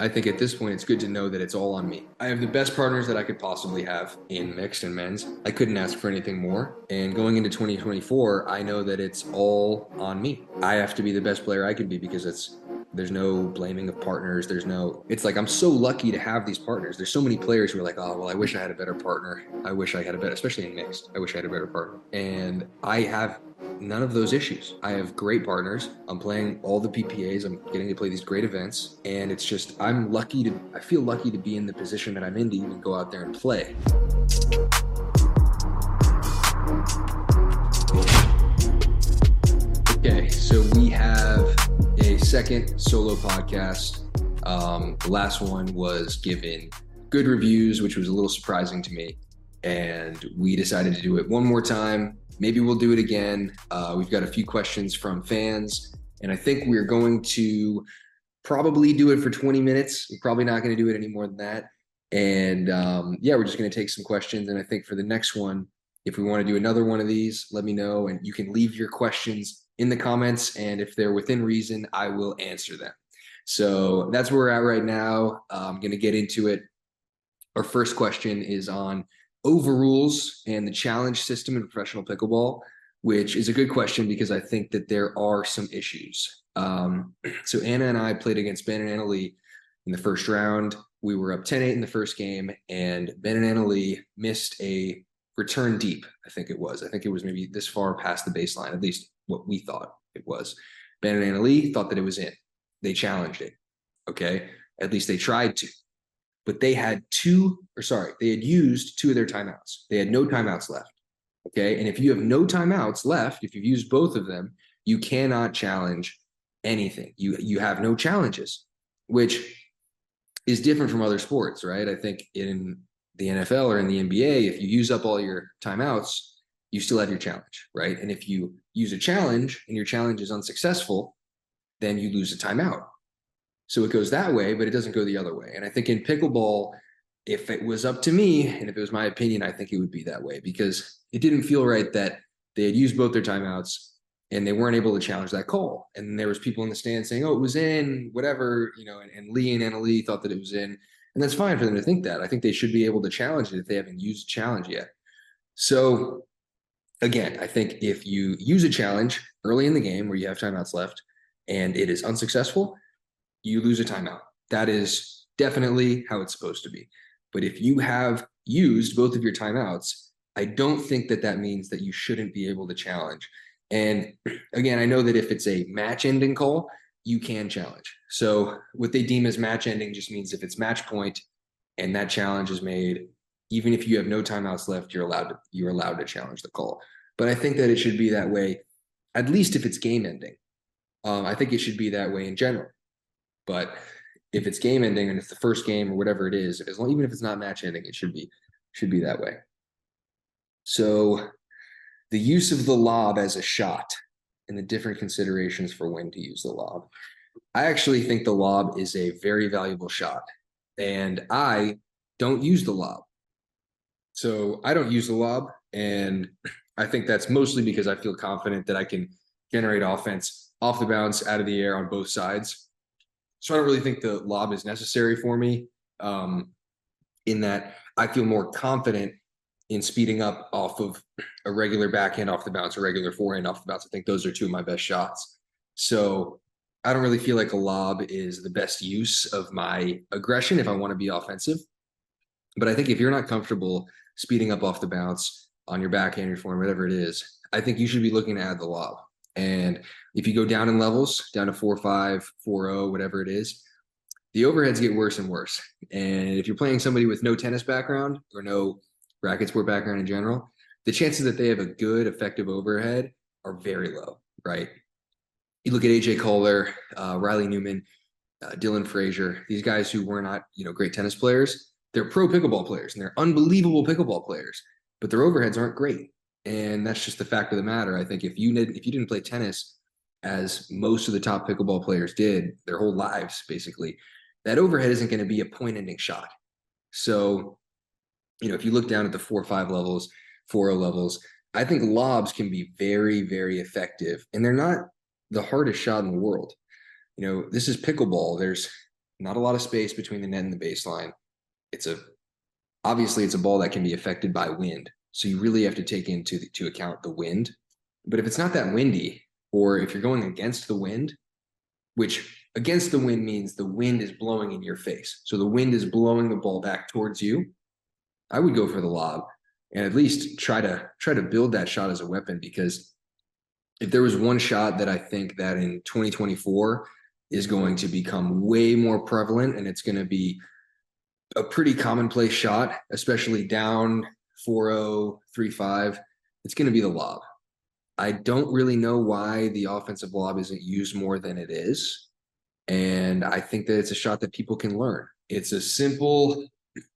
I think at this point it's good to know that it's all on me. I have the best partners that I could possibly have in mixed and men's. I couldn't ask for anything more. And going into 2024, I know that it's all on me. I have to be the best player I can be because it's there's no blaming of partners. There's no, it's like I'm so lucky to have these partners. There's so many players who are like, oh, well, I wish I had a better partner. I wish I had a better, especially in mixed. I wish I had a better partner. And I have none of those issues. I have great partners. I'm playing all the PPAs. I'm getting to play these great events. And it's just, I'm lucky to, I feel lucky to be in the position that I'm in to even go out there and play. Okay, so we have second solo podcast. Um, the last one was given good reviews, which was a little surprising to me. And we decided to do it one more time maybe we'll do it again. Uh, we've got a few questions from fans, and I think we're going to probably do it for 20 minutes. We're probably not going to do it any more than that. And um, yeah, we're just going to take some questions. And I think for the next one, if we want to do another one of these, let me know. And you can leave your questions in the comments. And if they're within reason, I will answer them. So that's where we're at right now. I'm going to get into it. Our first question is on overrules and the challenge system in professional pickleball, which is a good question because I think that there are some issues. Um, so Anna and I played against Ben and Anna Leigh in the first round. We were up 10 8 in the first game, and Ben and Anna Leigh missed a return deep, I think it was. I think it was maybe this far past the baseline, at least what we thought it was. Ben and Lee thought that it was in. They challenged it. Okay. At least they tried to but they had two, or sorry, they had used two of their timeouts. They had no timeouts left. Okay. And if you have no timeouts left, if you've used both of them, you cannot challenge anything. You you have no challenges, which is different from other sports, right? I think in the NFL or in the NBA, if you use up all your timeouts, you still have your challenge, right? And if you use a challenge and your challenge is unsuccessful, then you lose a timeout. So it goes that way, but it doesn't go the other way. And I think in pickleball, if it was up to me and if it was my opinion, I think it would be that way because it didn't feel right that they had used both their timeouts and they weren't able to challenge that call. And there was people in the stand saying, "Oh, it was in, whatever," you know. And, and Lee and Anna Leigh thought that it was in, and that's fine for them to think that. I think they should be able to challenge it if they haven't used challenge yet. So, again, I think if you use a challenge early in the game where you have timeouts left and it is unsuccessful, you lose a timeout. That is definitely how it's supposed to be. But if you have used both of your timeouts, I don't think that that means that you shouldn't be able to challenge. And again, I know that if it's a match ending call, you can challenge. So what they deem as match ending just means if it's match point and that challenge is made, even if you have no timeouts left, you're allowed to you're allowed to challenge the call. But I think that it should be that way, at least if it's game ending. Um, I think it should be that way in general. But if it's game ending and it's the first game or whatever it is, as long even if it's not match ending, it should be should be that way. So the use of the lob as a shot and the different considerations for when to use the lob. I actually think the lob is a very valuable shot. And I don't use the lob. So I don't use the lob. And I think that's mostly because I feel confident that I can generate offense off the bounce, out of the air on both sides so I don't really think the lob is necessary for me. Um, in that I feel more confident in speeding up off of a regular backhand off the bounce, a regular forehand off the bounce. I think those are two of my best shots. So I don't really feel like a lob is the best use of my aggression if I want to be offensive. But I think if you're not comfortable speeding up off the bounce on your backhand, your whatever it is, I think you should be looking to add the lob. And if you go down in levels, down to four, five, four, oh, whatever it is, the overheads get worse and worse. And if you're playing somebody with no tennis background or no racket sport background in general, the chances that they have a good, effective overhead are very low, right? You look at AJ Koller, uh, Riley Newman, uh, Dylan Frazier, these guys who were not, you know, great tennis players. They're pro pickleball players and they're unbelievable pickleball players, but their overheads aren't great and that's just the fact of the matter. I think if you did, if you didn't play tennis, as most of the top pickleball players did their whole lives, basically, that overhead isn't going to be a point-ending shot. So, you know, if you look down at the four or five levels, four o levels, I think lobs can be very, very effective, and they're not the hardest shot in the world. You know, this is pickleball. There's not a lot of space between the net and the baseline. It's a obviously it's a ball that can be affected by wind. So you really have to take into to account the wind. But if it's not that windy, or if you're going against the wind, which against the wind means the wind is blowing in your face. So the wind is blowing the ball back towards you. I would go for the lob and at least try to try to build that shot as a weapon because if there was one shot that I think that in 2024 is going to become way more prevalent and it's going to be a pretty commonplace shot, especially down 4-0, 3-5, it's going to be the lob. I don't really know why the offensive lob isn't used more than it is. And I think that it's a shot that people can learn. It's a simple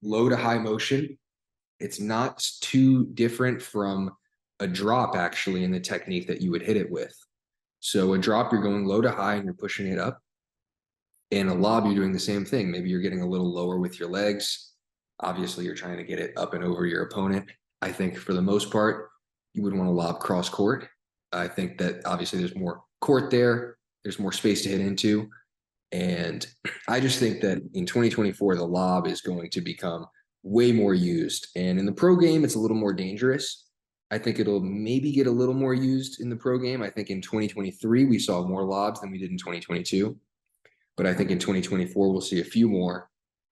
low to high motion. It's not too different from a drop actually in the technique that you would hit it with. So a drop, you're going low to high and you're pushing it up. And a lob, you're doing the same thing. Maybe you're getting a little lower with your legs. Obviously, you're trying to get it up and over your opponent. I think for the most part, you would want to lob cross court. I think that obviously there's more court there, there's more space to hit into. And I just think that in 2024, the lob is going to become way more used. And in the pro game, it's a little more dangerous I think it'll maybe get a little more used in the pro game. I think in 2023 we saw more lobs than we did in 2022. But I think in 2024 we'll see a few more.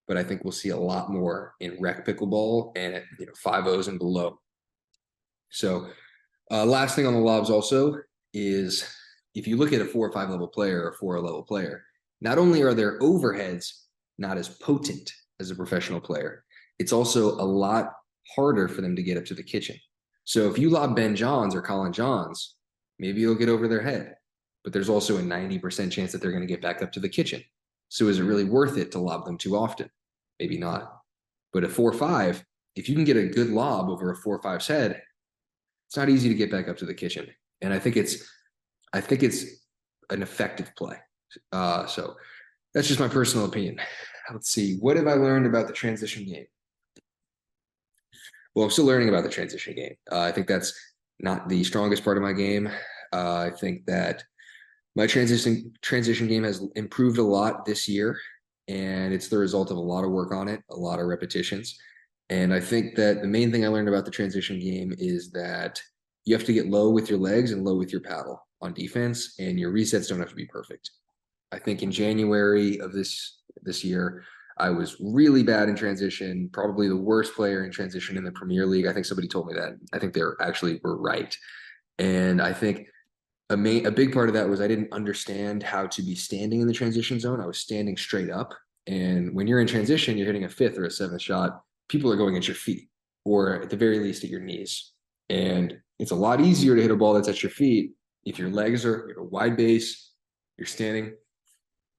But I think we'll see a lot more in rec pickleball and at you know five O's and below. So uh, last thing on the lobs also is if you look at a four or five level player or four level player, not only are their overheads not as potent as a professional player, it's also a lot harder for them to get up to the kitchen. So if you lob Ben Johns or Collin Johns, maybe you'll get over their head. But there's also a 90% chance that they're going to get back up to the kitchen. So is it really worth it to lob them too often? Maybe not. But a four five, if you can get a good lob over a four five's head, it's not easy to get back up to the kitchen. And I think it's I think it's an effective play. Uh, so that's just my personal opinion. Let's see. What have I learned about the transition game? well, I'm still learning about the transition game. Uh, I think that's not the strongest part of my game. Uh, I think that my transition transition game has improved a lot this year, and it's the result of a lot of work on it, a lot of repetitions. And I think that the main thing I learned about the transition game is that you have to get low with your legs and low with your paddle on defense, and your resets don't have to be perfect. I think in January of this this year, I was really bad in transition, probably the worst player in transition in the Premier League. I think somebody told me that. I think they are actually were right. And I think a main a big part of that was I didn't understand how to be standing in the transition zone. I was standing straight up. And when you're in transition, you're hitting a fifth or a seventh shot, people are going at your feet or at the very least at your knees. And it's a lot easier to hit a ball that's at your feet if your legs are you know, wide base, you're standing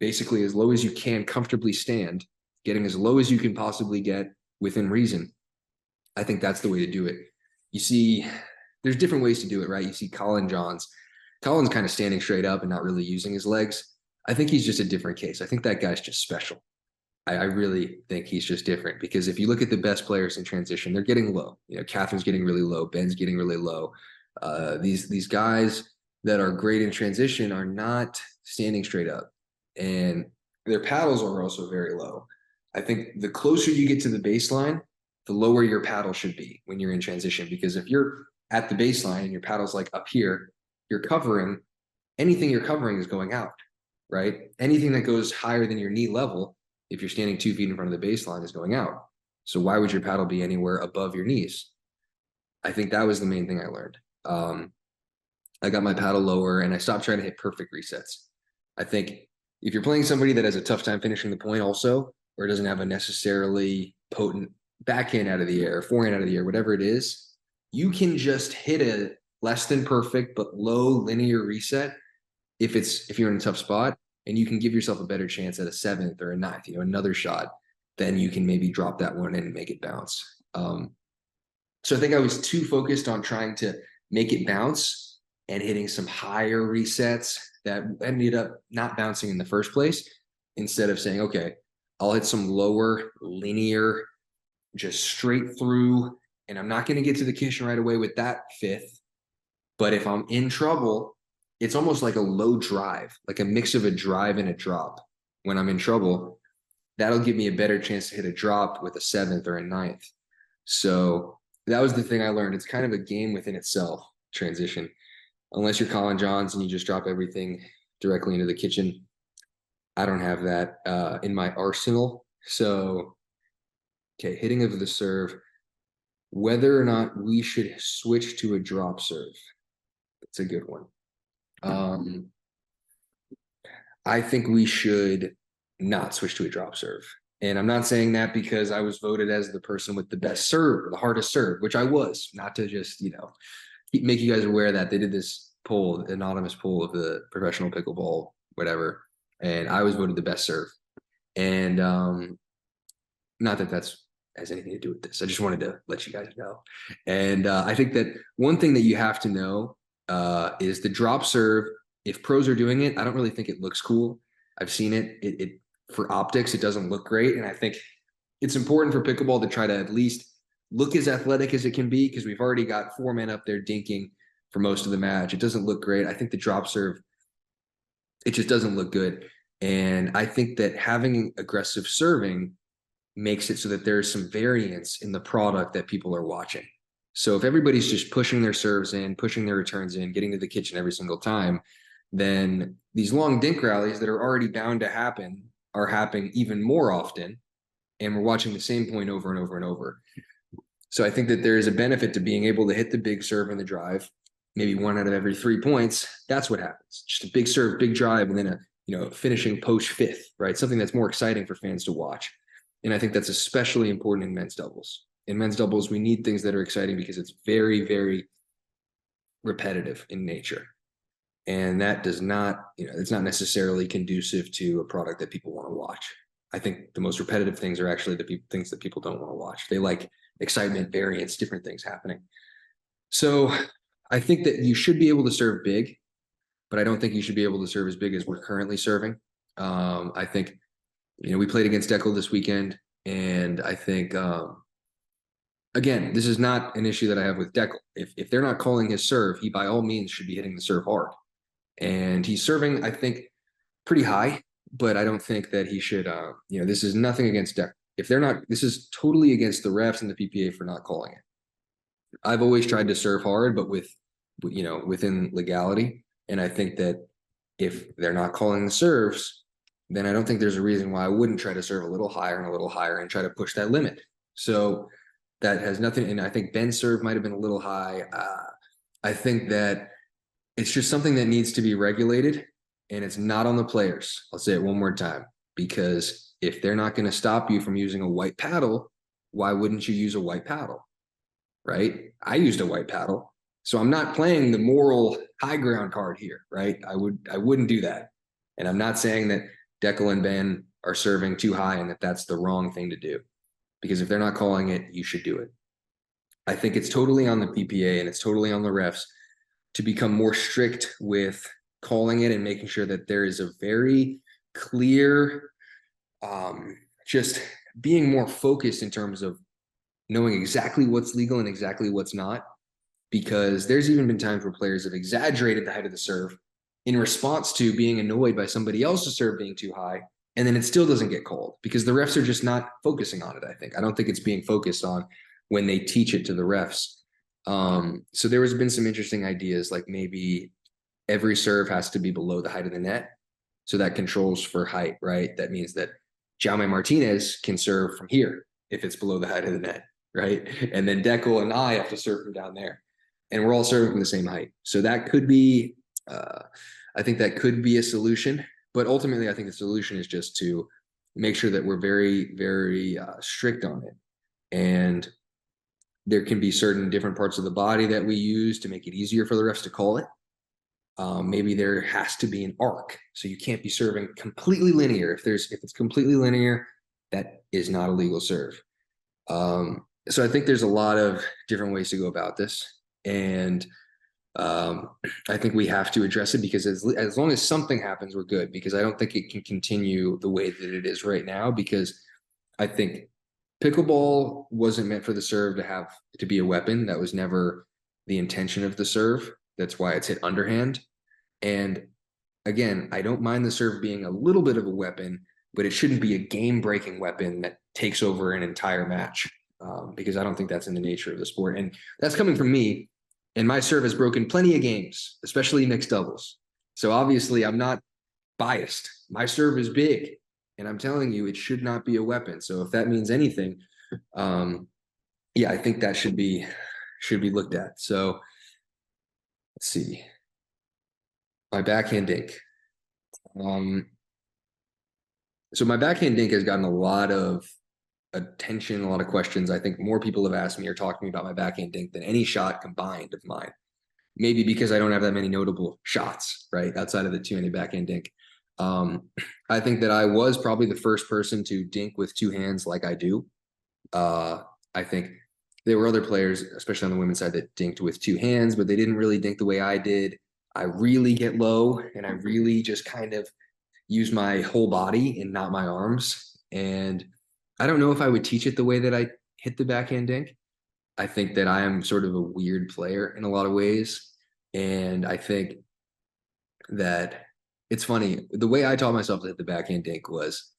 basically as low as you can comfortably stand getting as low as you can possibly get within reason. I think that's the way to do it. You see, there's different ways to do it, right? You see Collin Johns. Collin's kind of standing straight up and not really using his legs. I think he's just a different case. I think that guy's just special. I, I, really think he's just different because if you look at the best players in transition, they're getting low. You know, Catherine's getting really low, Ben's getting really low. Uh, these these guys that are great in transition are not standing straight up, and their paddles are also very low. I think the closer you get to the baseline, the lower your paddle should be when you're in transition. Because if you're at the baseline and your paddle's like up here, you're covering anything you're covering is going out, right? Anything that goes higher than your knee level, if you're standing two feet in front of the baseline, is going out. So why would your paddle be anywhere above your knees? I think that was the main thing I learned. Um, I got my paddle lower and I stopped trying to hit perfect resets. I think if you're playing somebody that has a tough time finishing the point, also, or doesn't have a necessarily potent backhand out of the air, forehand out of the air, whatever it is, you can just hit a less than perfect but low linear reset if it's if you're in a tough spot and you can give yourself a better chance at a seventh or a ninth, you know, another shot, then you can maybe drop that one in and make it bounce. Um, so I think I was too focused on trying to make it bounce and hitting some higher resets that ended up not bouncing in the first place instead of saying, okay, I'll hit some lower linear, just straight through. And I'm not going to get to the kitchen right away with that fifth. But if I'm in trouble, it's almost like a low drive, like a mix of a drive and a drop when I'm in trouble. that'll give me a better chance to hit a drop with a seventh or a ninth. So that was the thing I learned. It's kind of a game within itself, transition. Unless you're Collin Johns and you just drop everything directly into the kitchen. I don't have that uh, in my arsenal. So, okay, hitting of the serve. Whether or not we should switch to a drop serve. That's a good one. Um, I think we should not switch to a drop serve. And I'm not saying that because I was voted as the person with the best serve, or the hardest serve, which I was, not to just, you know, make you guys aware that they did this poll, anonymous poll of the professional pickleball, whatever. And I was voted the best serve. And um, not that that's has anything to do with this. I just wanted to let you guys know. And uh, I think that one thing that you have to know uh, is the drop serve. If pros are doing it, I don't really think it looks cool. I've seen it. It, it for optics, it doesn't look great. And I think it's important for pickleball to try to at least look as athletic as it can be because we've already got four men up there dinking for most of the match. It doesn't look great. I think the drop serve, it just doesn't look good. And I think that having aggressive serving makes it so that there's some variance in the product that people are watching. So if everybody's just pushing their serves in, pushing their returns in, getting to the kitchen every single time, then these long dink rallies that are already bound to happen are happening even more often. And we're watching the same point over and over and over. So I think that there is a benefit to being able to hit the big serve in the drive, maybe one out of every three points. That's what happens. Just a big serve, big drive, and then a you know finishing post fifth, right? Something that's more exciting for fans to watch. And I think that's especially important in men's doubles. In men's doubles, we need things that are exciting because it's very, very repetitive in nature. And that does not you know it's not necessarily conducive to a product that people want to watch. I think the most repetitive things are actually the pe- things that people don't want to watch. They like excitement variance different things happening. So i think that you should be able to serve big but i don't think you should be able to serve as big as we're currently serving. Um, i think you know we played against Dekel this weekend and i think um, again, this is not an issue that I have with Dekel. If if they're not calling his serve, he by all means should be hitting the serve hard and he's serving, I think, pretty high. But I don't think that he should. Uh, you know, this is nothing against Deck. If they're not, this is totally against the refs and the PPA for not calling it. I've always tried to serve hard, but with, you know, within legality. And I think that if they're not calling the serves, then I don't think there's a reason why I wouldn't try to serve a little higher and a little higher and try to push that limit. So that has nothing. And I think Ben's serve might have been a little high. Uh, I think that it's just something that needs to be regulated and it's not on the players. I'll say it one more time because if they're not going to stop you from using a white paddle, why wouldn't you use a white paddle? Right? I used a white paddle. So I'm not playing the moral high ground card here, right? I would I wouldn't do that. And I'm not saying that Dekel and Ben are serving too high and that that's the wrong thing to do. Because if they're not calling it, you should do it. I think it's totally on the PPA and it's totally on the refs to become more strict with calling it and making sure that there is a very clear um, just being more focused in terms of knowing exactly what's legal and exactly what's not because there's even been times where players have exaggerated the height of the serve in response to being annoyed by somebody else's serve being too high and then it still doesn't get called because the refs are just not focusing on it i think i don't think it's being focused on when they teach it to the refs um, so there has been some interesting ideas, like maybe every serve has to be below the height of the net. So that controls for height, right? That means that Jaume Martinez can serve from here if it's below the height of the net, right? And then Dekel and I have to serve from down there. And we're all serving from the same height. So that could be, uh, I think that could be a solution. But ultimately, I think the solution is just to make sure that we're very, very uh, strict on it. And there can be certain different parts of the body that we use to make it easier for the refs to call it. Um, maybe there has to be an arc, so you can't be serving completely linear. If there's if it's completely linear, that is not a legal serve. Um, so I think there's a lot of different ways to go about this, and um, I think we have to address it because as as long as something happens, we're good. Because I don't think it can continue the way that it is right now. Because I think pickleball wasn't meant for the serve to have to be a weapon. That was never the intention of the serve. That's why it's hit underhand. And again, I don't mind the serve being a little bit of a weapon but it shouldn't be a game breaking weapon that takes over an entire match um, because I don't think that's in the nature of the sport. And that's coming from me. And my serve has broken plenty of games, especially mixed doubles. So obviously, I'm not biased. My serve is big, and I'm telling you, it should not be a weapon. So if that means anything, um, yeah, I think that should be should be looked at. So let's see. My backhand dink. Um, so my backhand dink has gotten a lot of attention, a lot of questions. I think more people have asked me or talked to me about my backhand dink than any shot combined of mine. Maybe because I don't have that many notable shots, right? Outside of the two-handed backhand dink. Um, I think that I was probably the first person to dink with two hands like I do. Uh, I think there were other players, especially on the women's side, that dinked with two hands, but they didn't really dink the way I did. I really get low and I really just kind of use my whole body and not my arms. And I don't know if I would teach it the way that I hit the backhand dink. I think that I am sort of a weird player in a lot of ways. And I think that it's funny. The way I taught myself to hit the backhand dink was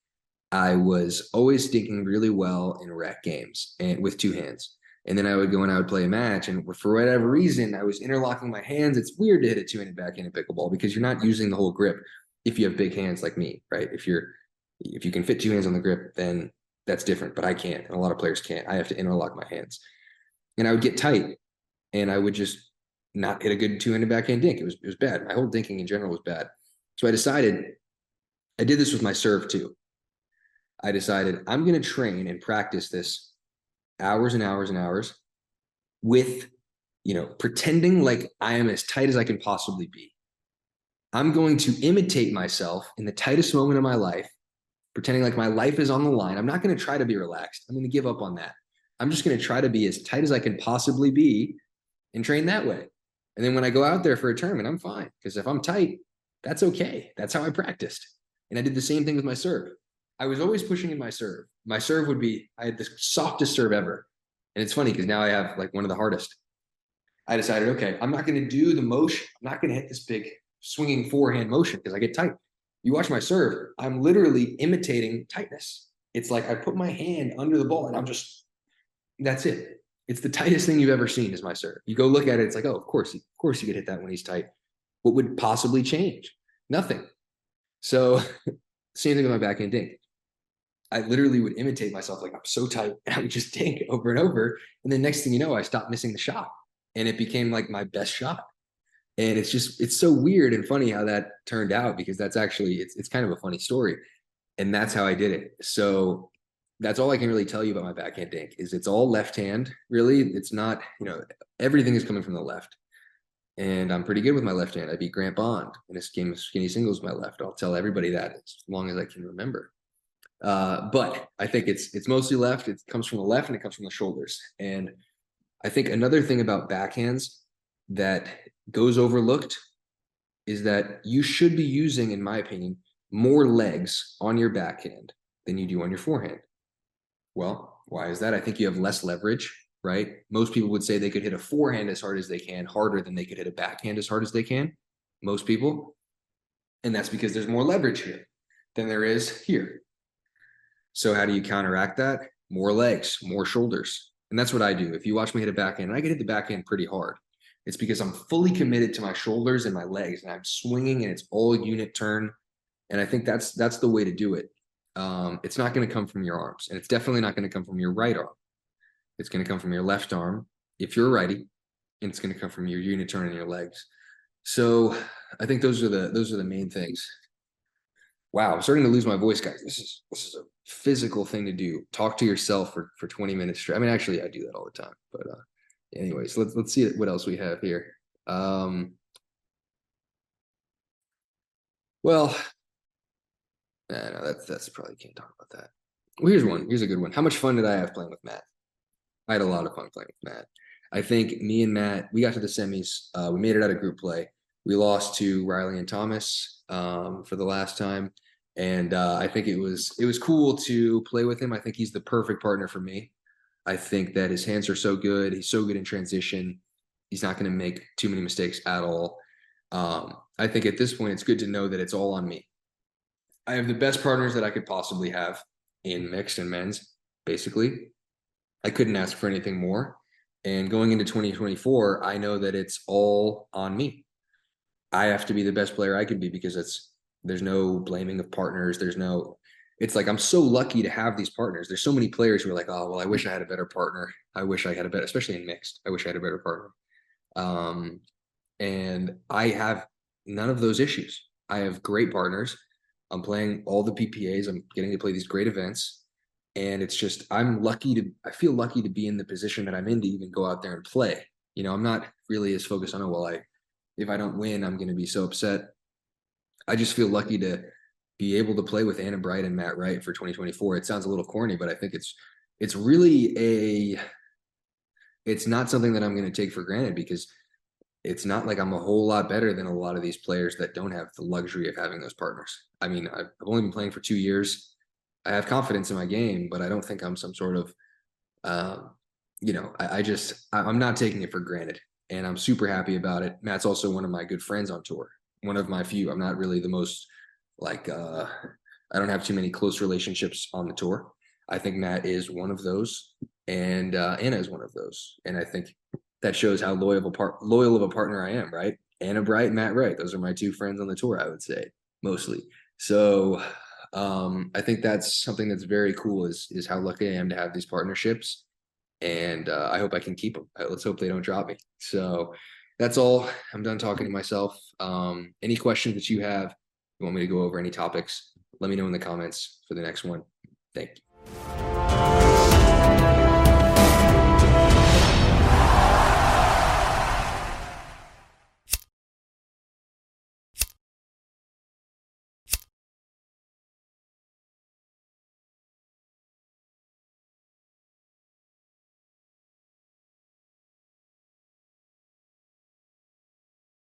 I was always dinking really well in rec games and with two hands. And then I would go and I would play a match. And for whatever reason, I was interlocking my hands. It's weird to hit a two-handed backhand in pickleball because you're not using the whole grip if you have big hands like me, right? If you're if you can fit two hands on the grip, then that's different. But I can't, and a lot of players can't. I have to interlock my hands. And I would get tight and I would just not hit a good two-handed backhand dink. It was it was bad. My whole dinking in general was bad. So I decided I did this with my serve too. I decided I'm going to train and practice this hours and hours and hours with, you know, pretending like I am as tight as I can possibly be. I'm going to imitate myself in the tightest moment of my life, pretending like my life is on the line. I'm not going to try to be relaxed. I'm going to give up on that. I'm just going to try to be as tight as I can possibly be and train that way. And then when I go out there for a tournament, I'm fine because if I'm tight, that's okay. That's how I practiced. And I did the same thing with my serve. I was always pushing in my serve. My serve would be, I had the softest serve ever. And it's funny because now I have like one of the hardest. I decided, okay, I'm not going to do the motion. I'm not going to hit this big swinging forehand motion because I get tight. You watch my serve, I'm literally imitating tightness. It's like I put my hand under the ball and I'm just, that's it. It's the tightest thing you've ever seen is my serve. You go look at it, it's like, oh, of course, of course you could hit that when he's tight. What would possibly change? Nothing. So same thing with my backhand dink. I literally would imitate myself like I'm so tight and I would just dink over and over. And then next thing you know, I stopped missing the shot and it became like my best shot. And it's just it's so weird and funny how that turned out because that's actually it's it's kind of a funny story. And that's how I did it. So that's all I can really tell you about my backhand dink is it's all left hand. Really, it's not, you know, everything is coming from the left. And I'm pretty good with my left hand. I beat Grant Bond in a game of skinny singles with my left. I'll tell everybody that as long as I can remember. Uh, but I think it's it's mostly left. It comes from the left and it comes from the shoulders. And I think another thing about backhands that goes overlooked is that you should be using, in my opinion, more legs on your backhand than you do on your forehand. Well, why is that? I think you have less leverage, right? Most people would say they could hit a forehand as hard as they can, harder than they could hit a backhand as hard as they can. Most people. And that's because there's more leverage here than there is here. So how do you counteract that? More legs, more shoulders. And that's what I do. If you watch me hit a backhand, and I can hit the backhand pretty hard. It's because I'm fully committed to my shoulders and my legs, and I'm swinging, and it's all unit turn. And I think that's that's the way to do it. Um, it's not going to come from your arms, and it's definitely not going to come from your right arm. It's going to come from your left arm if you're righty, and it's going to come from your unit turn and your legs. So I think those are the those are the main things. Wow, I'm starting to lose my voice, guys. This is this is a physical thing to do. Talk to yourself for for 20 minutes straight. I mean, actually, I do that all the time. But uh, anyways, let's let's see what else we have here. Um, well, nah, no, that's that's probably can't talk about that. Well, here's one. Here's a good one. How much fun did I have playing with Matt? I had a lot of fun playing with Matt. I think me and Matt, we got to the semis. Uh, we made it out of group play. We lost to Riley and Thomas um, for the last time and uh, I think it was it was cool to play with him. I think he's the perfect partner for me. I think that his hands are so good. He's so good in transition. He's not going to make too many mistakes at all. Um, I think at this point, it's good to know that it's all on me. I have the best partners that I could possibly have in mixed and men's, basically. I couldn't ask for anything more. And going into 2024, I know that it's all on me. I have to be the best player I can be because it's there's no blaming of partners. There's no it's like I'm so lucky to have these partners. There's so many players who are like, oh well, I wish I had a better partner. I wish I had a better, especially in mixed. I wish I had a better partner. Um, and I have none of those issues. I have great partners. I'm playing all the PPAs. I'm getting to play these great events. And it's just, I'm lucky to, I feel lucky to be in the position that I'm in to even go out there and play. You know, I'm not really as focused on, oh, well, I, if I don't win, I'm going to be so upset. I just feel lucky to be able to play with Anna Bright and Matt Wright for 2024. It sounds a little corny, but I think it's, it's really a, it's not something that I'm going to take for granted because it's not like I'm a whole lot better than a lot of these players that don't have the luxury of having those partners. I mean, I've only been playing for two years. I have confidence in my game, but I don't think I'm some sort of, um, you know, I, I just I'm not taking it for granted, and I'm super happy about it. Matt's also one of my good friends on tour, one of my few. I'm not really the most like uh, I don't have too many close relationships on the tour. I think Matt is one of those, and uh, Anna is one of those, and I think that shows how loyal of a part loyal of a partner I am, right? Anna Bright, Matt Wright. Those are my two friends on the tour, I would say, mostly. So um, I think that's something that's very cool is is how lucky I am to have these partnerships. And uh, I hope I can keep them. Let's hope they don't drop me. So that's all. I'm done talking to myself. Um, any questions that you have, you want me to go over any topics, let me know in the comments for the next one. Thank you.